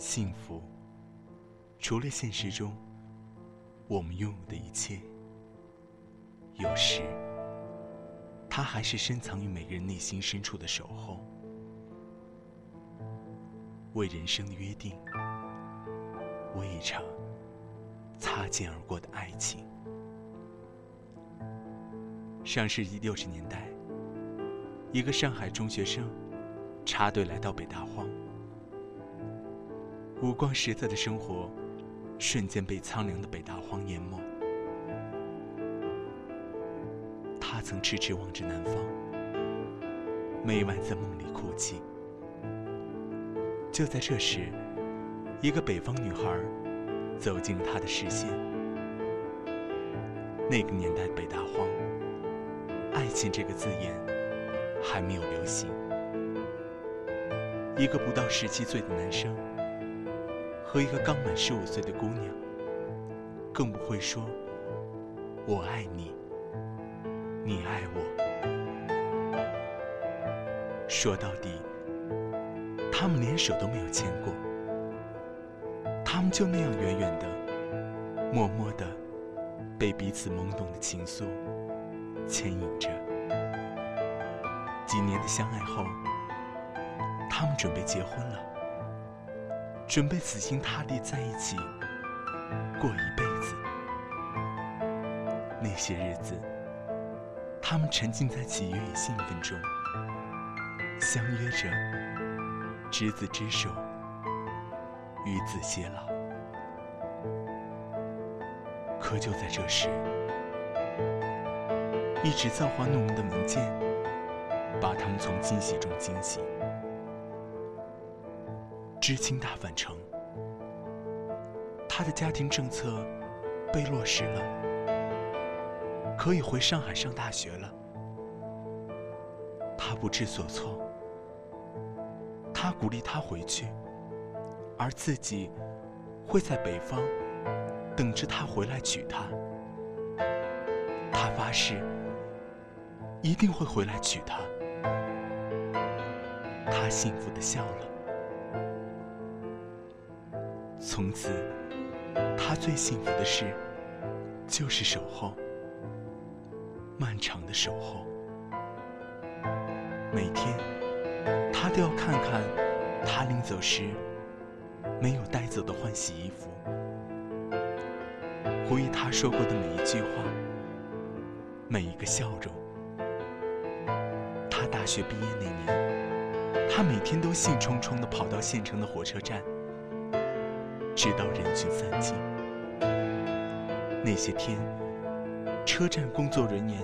幸福，除了现实中我们拥有的一切，有时它还是深藏于每个人内心深处的守候，为人生的约定，为一场擦肩而过的爱情。上世纪六十年代，一个上海中学生插队来到北大荒。五光十色的生活，瞬间被苍凉的北大荒淹没。他曾痴痴望着南方，每晚在梦里哭泣。就在这时，一个北方女孩走进了他的视线。那个年代北大荒，爱情这个字眼还没有流行。一个不到十七岁的男生。和一个刚满十五岁的姑娘，更不会说“我爱你，你爱我”。说到底，他们连手都没有牵过，他们就那样远远的、默默的，被彼此懵懂的情愫牵引着。几年的相爱后，他们准备结婚了。准备死心塌地在一起过一辈子。那些日子，他们沉浸在喜悦与兴奋中，相约着执子之手，与子偕老。可就在这时，一纸造化弄人的文件，把他们从惊喜中惊醒。知青大返程，他的家庭政策被落实了，可以回上海上大学了。他不知所措，他鼓励他回去，而自己会在北方等着他回来娶她。他发誓一定会回来娶她。他幸福的笑了。从此，他最幸福的事就是守候，漫长的守候。每天，他都要看看他临走时没有带走的换洗衣服，回忆他说过的每一句话，每一个笑容。他大学毕业那年，他每天都兴冲冲地跑到县城的火车站。直到人群散尽，那些天，车站工作人员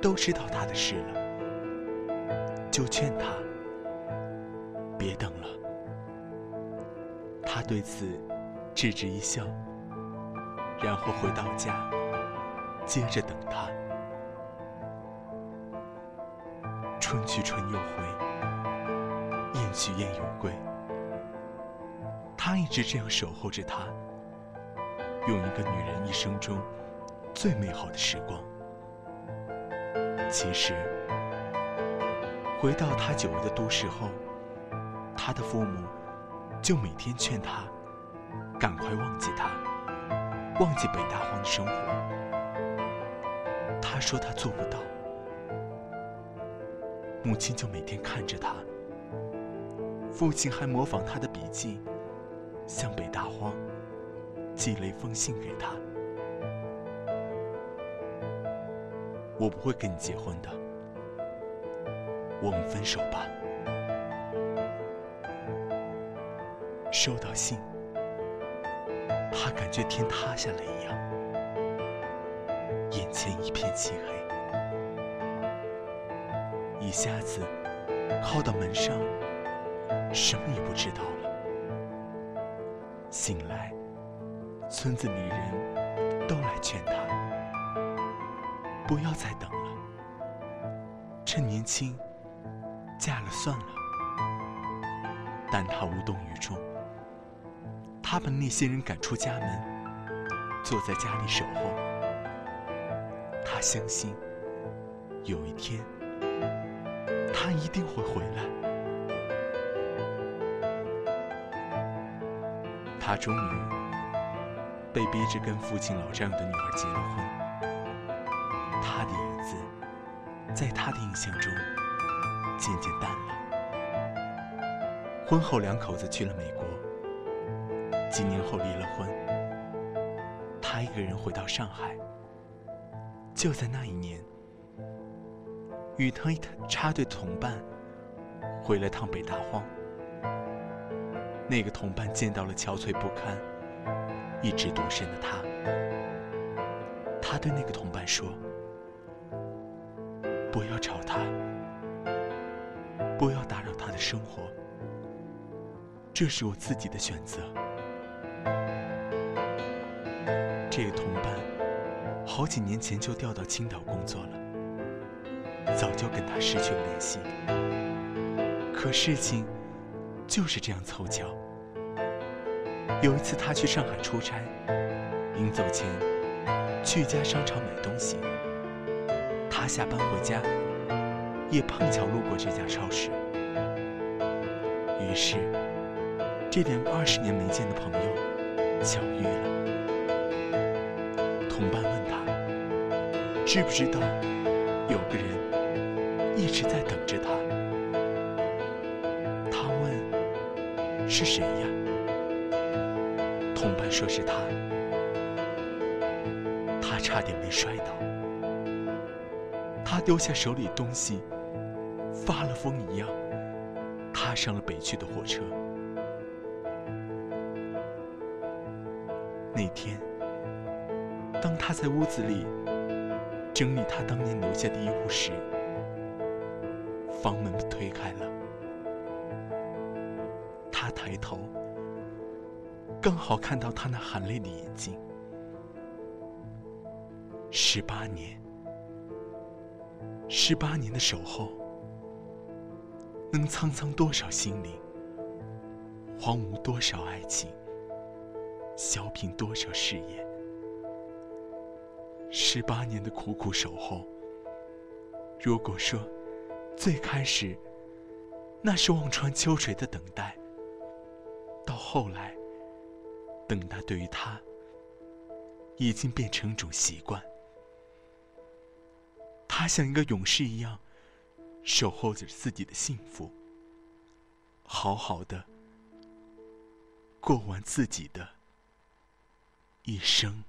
都知道他的事了，就劝他别等了。他对此置之一笑，然后回到家，接着等他。春去春又回，雁去雁又归。他一直这样守候着她，用一个女人一生中最美好的时光。其实，回到他久违的都市后，他的父母就每天劝他赶快忘记他，忘记北大荒的生活。他说他做不到，母亲就每天看着他，父亲还模仿他的笔记。向北大荒寄了一封信给他。我不会跟你结婚的，我们分手吧。收到信，他感觉天塌下来一样，眼前一片漆黑，一下子靠到门上，什么也不知道了。醒来，村子里人都来劝他不要再等了，趁年轻嫁了算了。但他无动于衷。他把那些人赶出家门，坐在家里守候。他相信有一天他一定会回来。他终于被逼着跟父亲老战友的女儿结了婚。他的影子在他的印象中渐渐淡了。婚后，两口子去了美国。几年后离了婚，他一个人回到上海。就在那一年，与他插队同伴回了趟北大荒。那个同伴见到了憔悴不堪、一直独身的他，他对那个同伴说：“不要吵他，不要打扰他的生活，这是我自己的选择。”这个同伴好几年前就调到青岛工作了，早就跟他失去了联系。可事情就是这样凑巧。有一次他去上海出差，临走前去一家商场买东西。他下班回家，也碰巧路过这家超市。于是，这两个二十年没见的朋友巧遇了。同伴问他：“知不知道有个人一直在等着？”他是谁呀？”同伴说是他。他差点没摔倒。他丢下手里东西，发了疯一样踏上了北去的火车。那天。当他在屋子里整理他当年留下的衣物时，房门推开了。他抬头，刚好看到他那含泪的眼睛。十八年，十八年的守候，能沧桑多少心灵，荒芜多少爱情，消平多少誓言。十八年的苦苦守候。如果说最开始那是望穿秋水的等待，到后来，等待对于他已经变成一种习惯。他像一个勇士一样守候着自己的幸福，好好的过完自己的一生。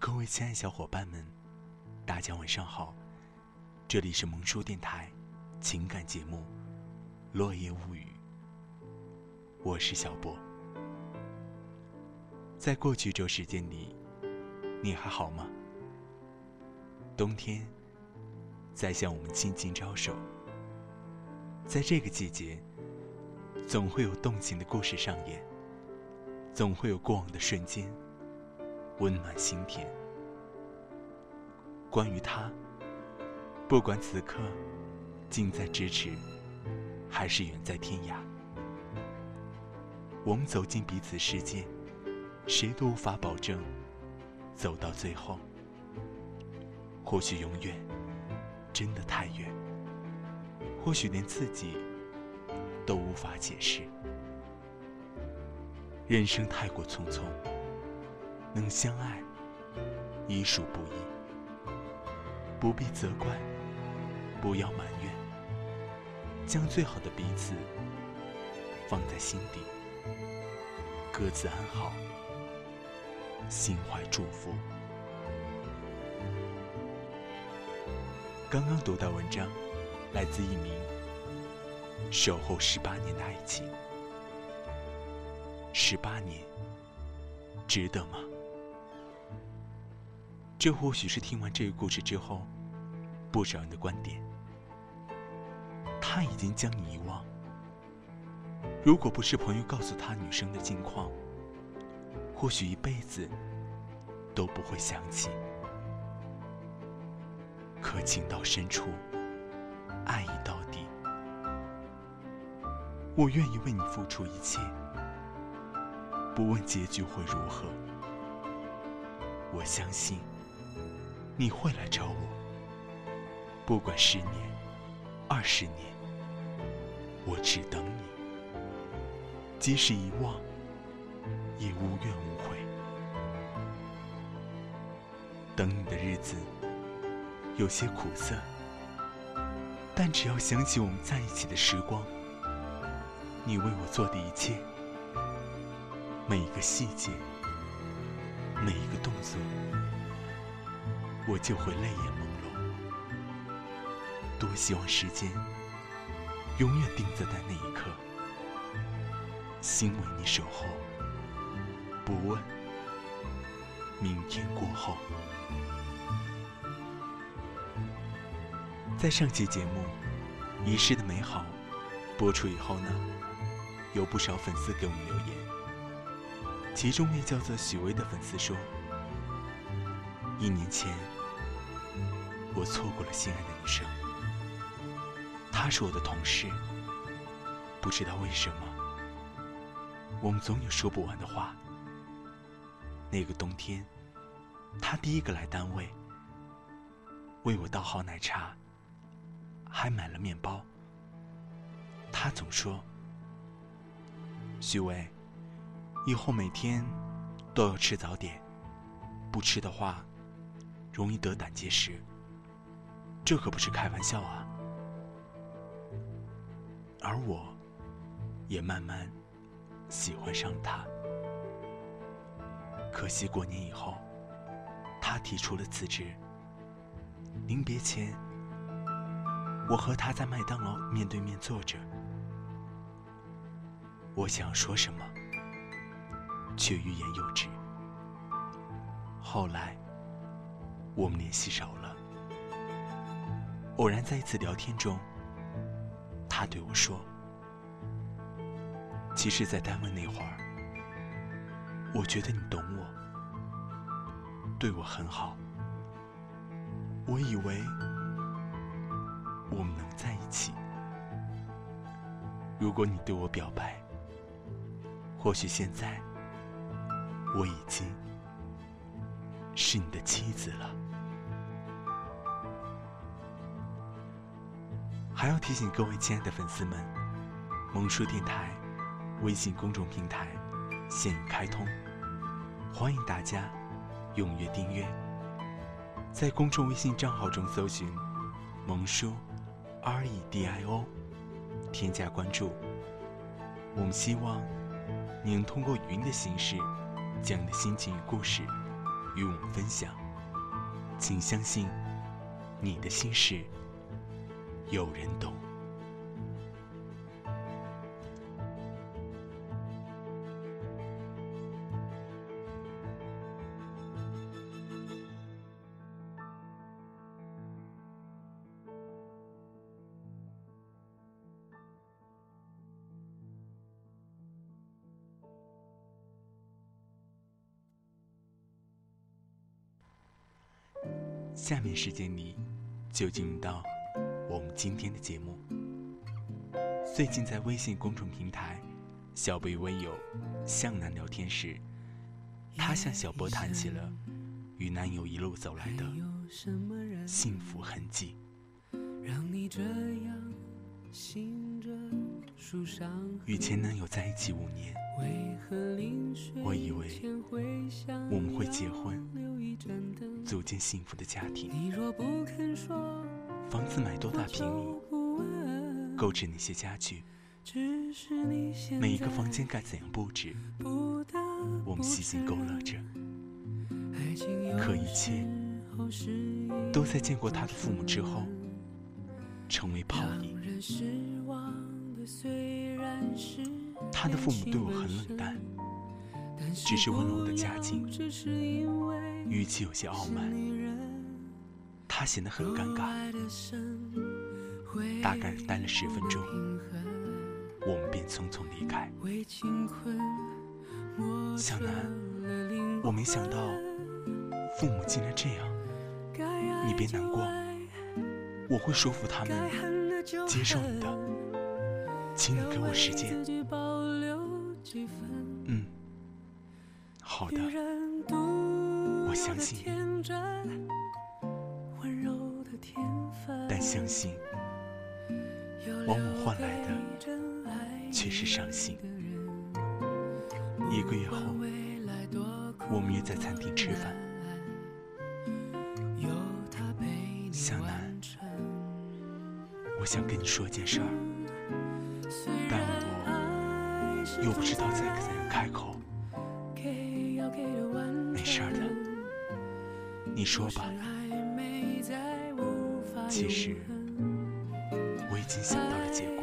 各位亲爱小伙伴们，大家晚上好，这里是萌叔电台情感节目《落叶物语》，我是小波。在过去这时间里，你还好吗？冬天在向我们轻轻招手，在这个季节，总会有动情的故事上演，总会有过往的瞬间。温暖心田。关于他，不管此刻近在咫尺，还是远在天涯，我们走进彼此世界，谁都无法保证走到最后。或许永远真的太远，或许连自己都无法解释。人生太过匆匆。能相爱，已属不易。不必责怪，不要埋怨，将最好的彼此放在心底，各自安好，心怀祝福。刚刚读到文章，来自一名守候十八年的爱情，十八年，值得吗？这或许是听完这个故事之后，不少人的观点。他已经将你遗忘。如果不是朋友告诉他女生的近况，或许一辈子都不会想起。可情到深处，爱已到底。我愿意为你付出一切，不问结局会如何。我相信。你会来找我，不管十年、二十年，我只等你。即使遗忘，也无怨无悔。等你的日子有些苦涩，但只要想起我们在一起的时光，你为我做的一切，每一个细节，每一个动作。我就会泪眼朦胧。多希望时间永远定格在那一刻，心为你守候，不问明天过后。在上期节目《遗失的美好》播出以后呢，有不少粉丝给我们留言，其中位叫做许巍的粉丝说。一年前，我错过了心爱的女生。她是我的同事，不知道为什么，我们总有说不完的话。那个冬天，她第一个来单位，为我倒好奶茶，还买了面包。她总说：“许巍，以后每天都要吃早点，不吃的话，容易得胆结石。这可不是开玩笑啊！而我，也慢慢喜欢上他。可惜过年以后，他提出了辞职。临别前，我和他在麦当劳面对面坐着，我想说什么，却欲言又止。后来，我们联系少了。偶然在一次聊天中，他对我说：“其实，在单位那会儿，我觉得你懂我，对我很好。我以为我们能在一起。如果你对我表白，或许现在我已经是你的妻子了。”还要提醒各位亲爱的粉丝们，萌叔电台微信公众平台现已开通，欢迎大家踊跃订阅。在公众微信账号中搜寻“萌叔 R E D I O”，添加关注。我们希望你能通过语音的形式，将你的心情与故事与我们分享。请相信，你的心事。有人懂。下面时间里，就进到。我们今天的节目，最近在微信公众平台“小贝微友向南聊天时”，她向小波谈起了与男友一路走来的幸福痕迹。与前男友在一起五年，我以为我们会结婚，组建幸福的家庭。房子买多大平米，购置哪些家具，每一个房间该怎样布置，我们细心勾勒着。可一切都在见过他的父母之后，成为泡影。他的父母对我很冷淡，只是问了我的家境，语气有些傲慢。他显得很尴尬，大概待了十分钟，我们便匆匆离开。小南，我没想到父母竟然这样，你别难过，我会说服他们接受你的，请你给我时间。嗯，好的，我相信你。想跟你说件事儿，但我又不知道该怎样开口。没事的，你说吧。其实我已经想到了结果。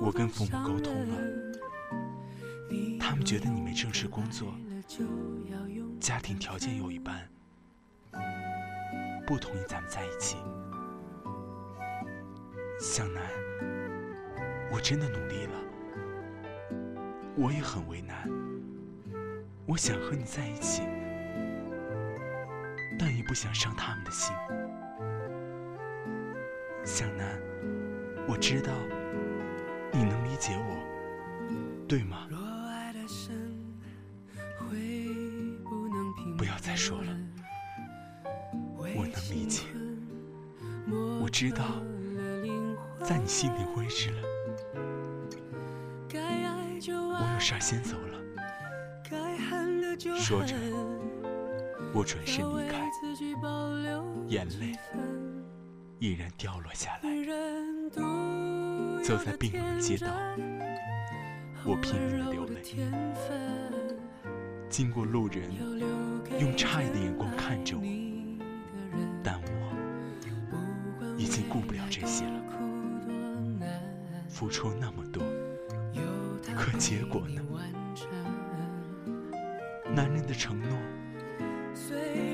我跟父母沟通了，他们觉得你没正式工作，家庭条件又一般，不同意咱们在一起。向南，我真的努力了，我也很为难，我想和你在一起。但也不想伤他们的心，向南，我知道你能理解我，对吗？知道在你心里位置了。我有事先走了。说着，我转身离开，眼泪依然掉落下来。走在冰冷的街道，我拼命的流泪。经过路人用诧异的眼光看着我，但我经顾不了这些了。付出那么多，可结果呢？男人的承诺，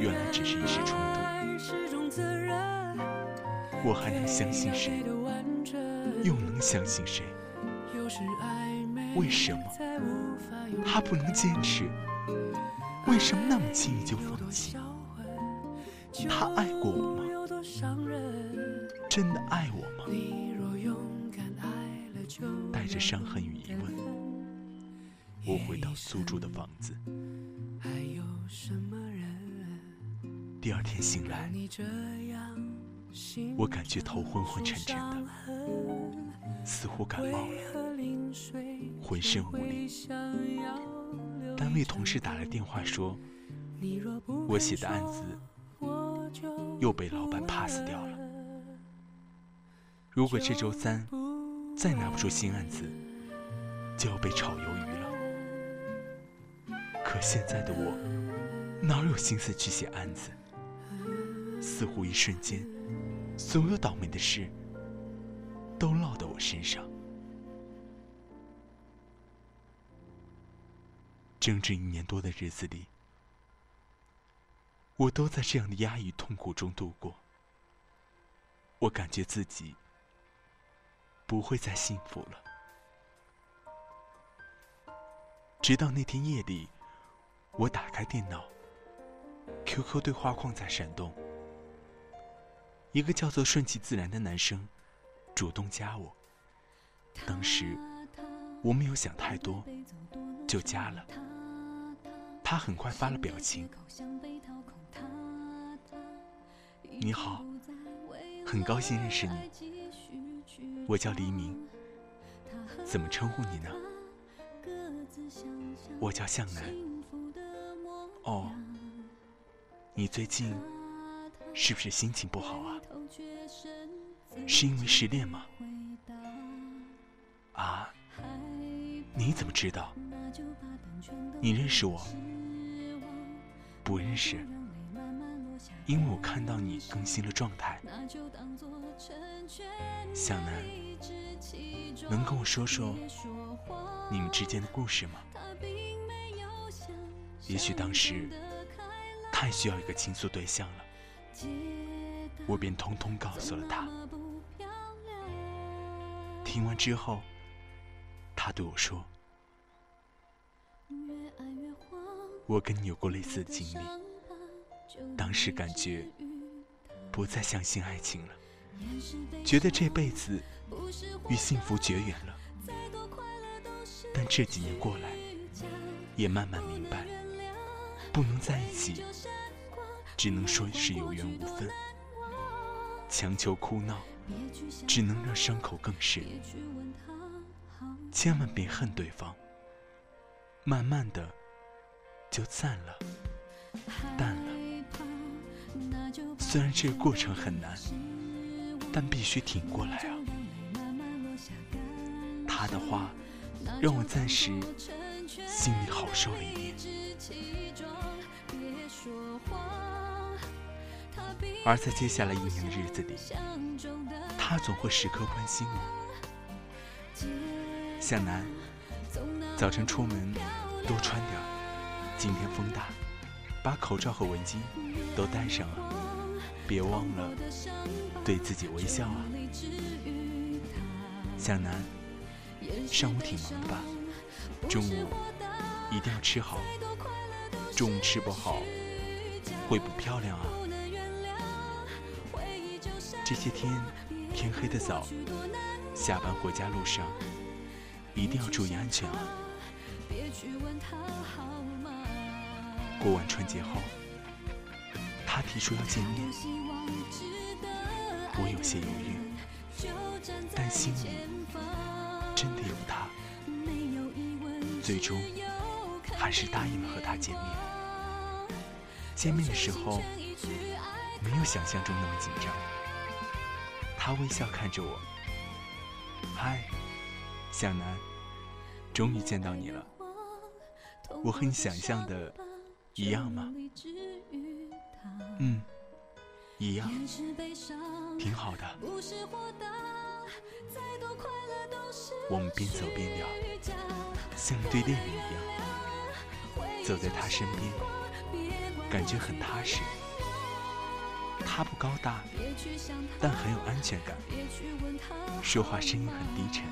原来只是一时冲动。我还能相信谁？又能相信谁？为什么他不能坚持？为什么那么轻易就放弃？他爱过我吗？真的爱我吗？带着伤痕与疑问，我回到租住的房子。第二天醒来，我感觉头昏昏沉沉的，似乎感冒了，浑身无力。单位同事打来电话说，我写的案子又被老板 pass 掉了。如果这周三再拿不出新案子，就要被炒鱿鱼了。可现在的我，哪有心思去写案子？似乎一瞬间，所有倒霉的事都落到我身上。整整一年多的日子里，我都在这样的压抑痛苦中度过。我感觉自己不会再幸福了。直到那天夜里，我打开电脑，QQ 对话框在闪动。一个叫做顺其自然的男生主动加我，当时我没有想太多，就加了。他很快发了表情。你好，很高兴认识你，我叫黎明，怎么称呼你呢？我叫向南。哦，你最近？是不是心情不好啊？是因为失恋吗？啊？你怎么知道？你认识我？不认识。因为我看到你更新了状态。小南，能跟我说说你们之间的故事吗？也许当时太需要一个倾诉对象了。我便通通告诉了他。听完之后，他对我说：“我跟你有过类似的经历，当时感觉不再相信爱情了，觉得这辈子与幸福绝缘了。但这几年过来，也慢慢明白，不能在一起。”只能说是有缘无分，强求哭闹，只能让伤口更深。千万别恨对方，慢慢的就散了，淡了。虽然这个过程很难，但必须挺过来啊。他的话让我暂时心里好受了一点。而在接下来一年的日子里，他总会时刻关心我。向南，早晨出门多穿点今天风大，把口罩和围巾都戴上啊！别忘了对自己微笑啊！向南，上午挺忙的吧？中午一定要吃好，中午吃不好会不漂亮啊！这些天天黑的早，下班回家路上一定要注意安全啊！过完春节后，他提出要见面，我有些犹豫，但心里真的有他。最终还是答应了和他见面。见面的时候没有想象中那么紧张，他微笑看着我：“嗨，向南，终于见到你了。我和你想象的一样吗？”“嗯，一样，挺好的。”我们边走边聊，像一对恋人一样，走在他身边，感觉很踏实。他不高大，但很有安全感，说话声音很低沉。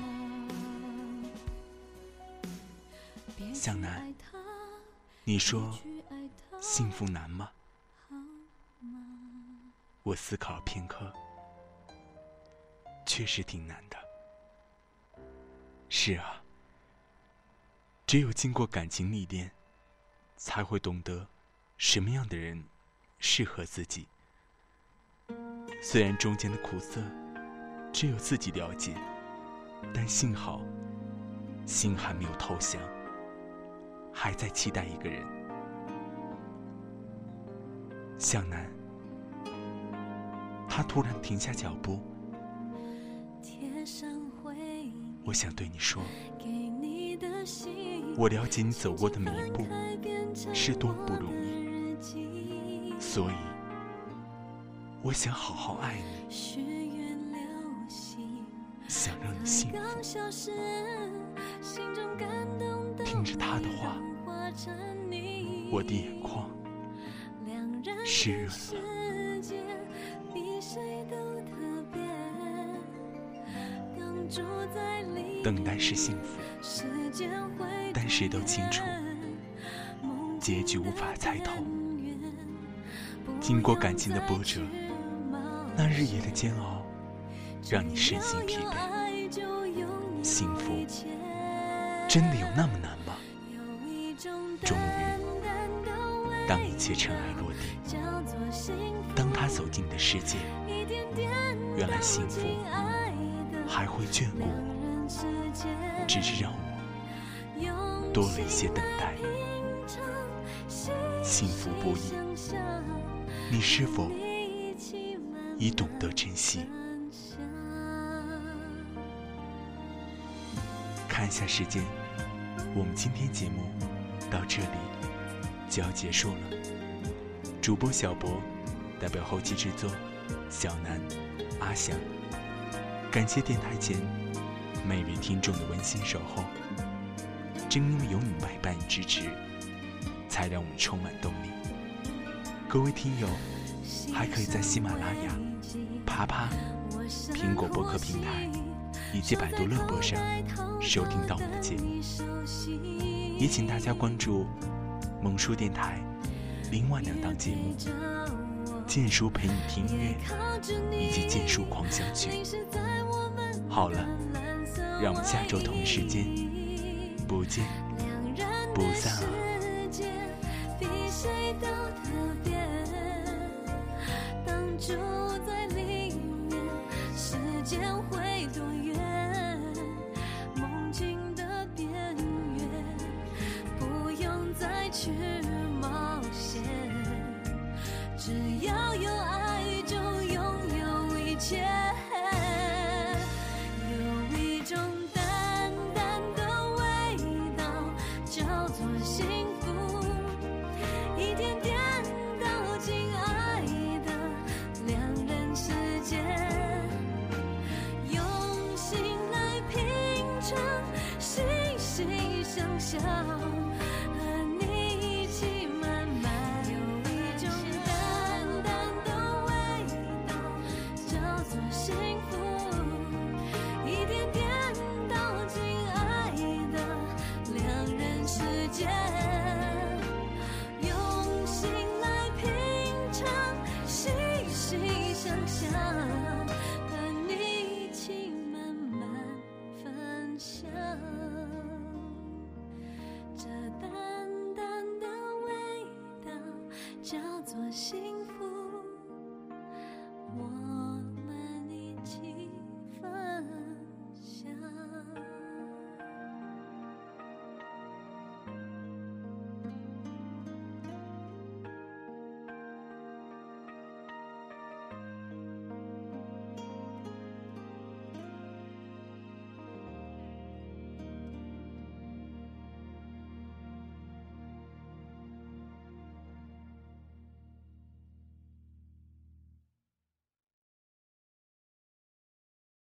向南，你说幸福难吗？我思考片刻，确实挺难的。是啊，只有经过感情历练，才会懂得什么样的人适合自己。虽然中间的苦涩只有自己了解，但幸好心还没有投降，还在期待一个人。向南，他突然停下脚步。我想对你说，我了解你走过的每一步是多么不容易，所以我想好好爱你，想让你幸福。听着他的话，我的眼眶湿润了。等待是幸福，但谁都清楚，结局无法猜透。经过感情的波折，那日夜的煎熬，让你身心疲惫。幸福真的有那么难吗？终于，当一切尘埃落，当他走进你的世界，原来幸福。还会眷顾我，只是让我多了一些等待。幸福不易，你是否已懂得珍惜？看一下时间，我们今天节目到这里就要结束了。主播小博代表后期制作，小南、阿翔。感谢电台前每位听众的温馨守候，正因为有你陪伴与支持，才让我们充满动力。各位听友，还可以在喜马拉雅、啪啪、苹果播客平台以及百度乐播上收听到我们的节目。也请大家关注萌叔电台另外两档节目：剑叔陪你听音乐以及剑叔狂想曲。好了，让我们下周同一时间不见不散啊！叫做笑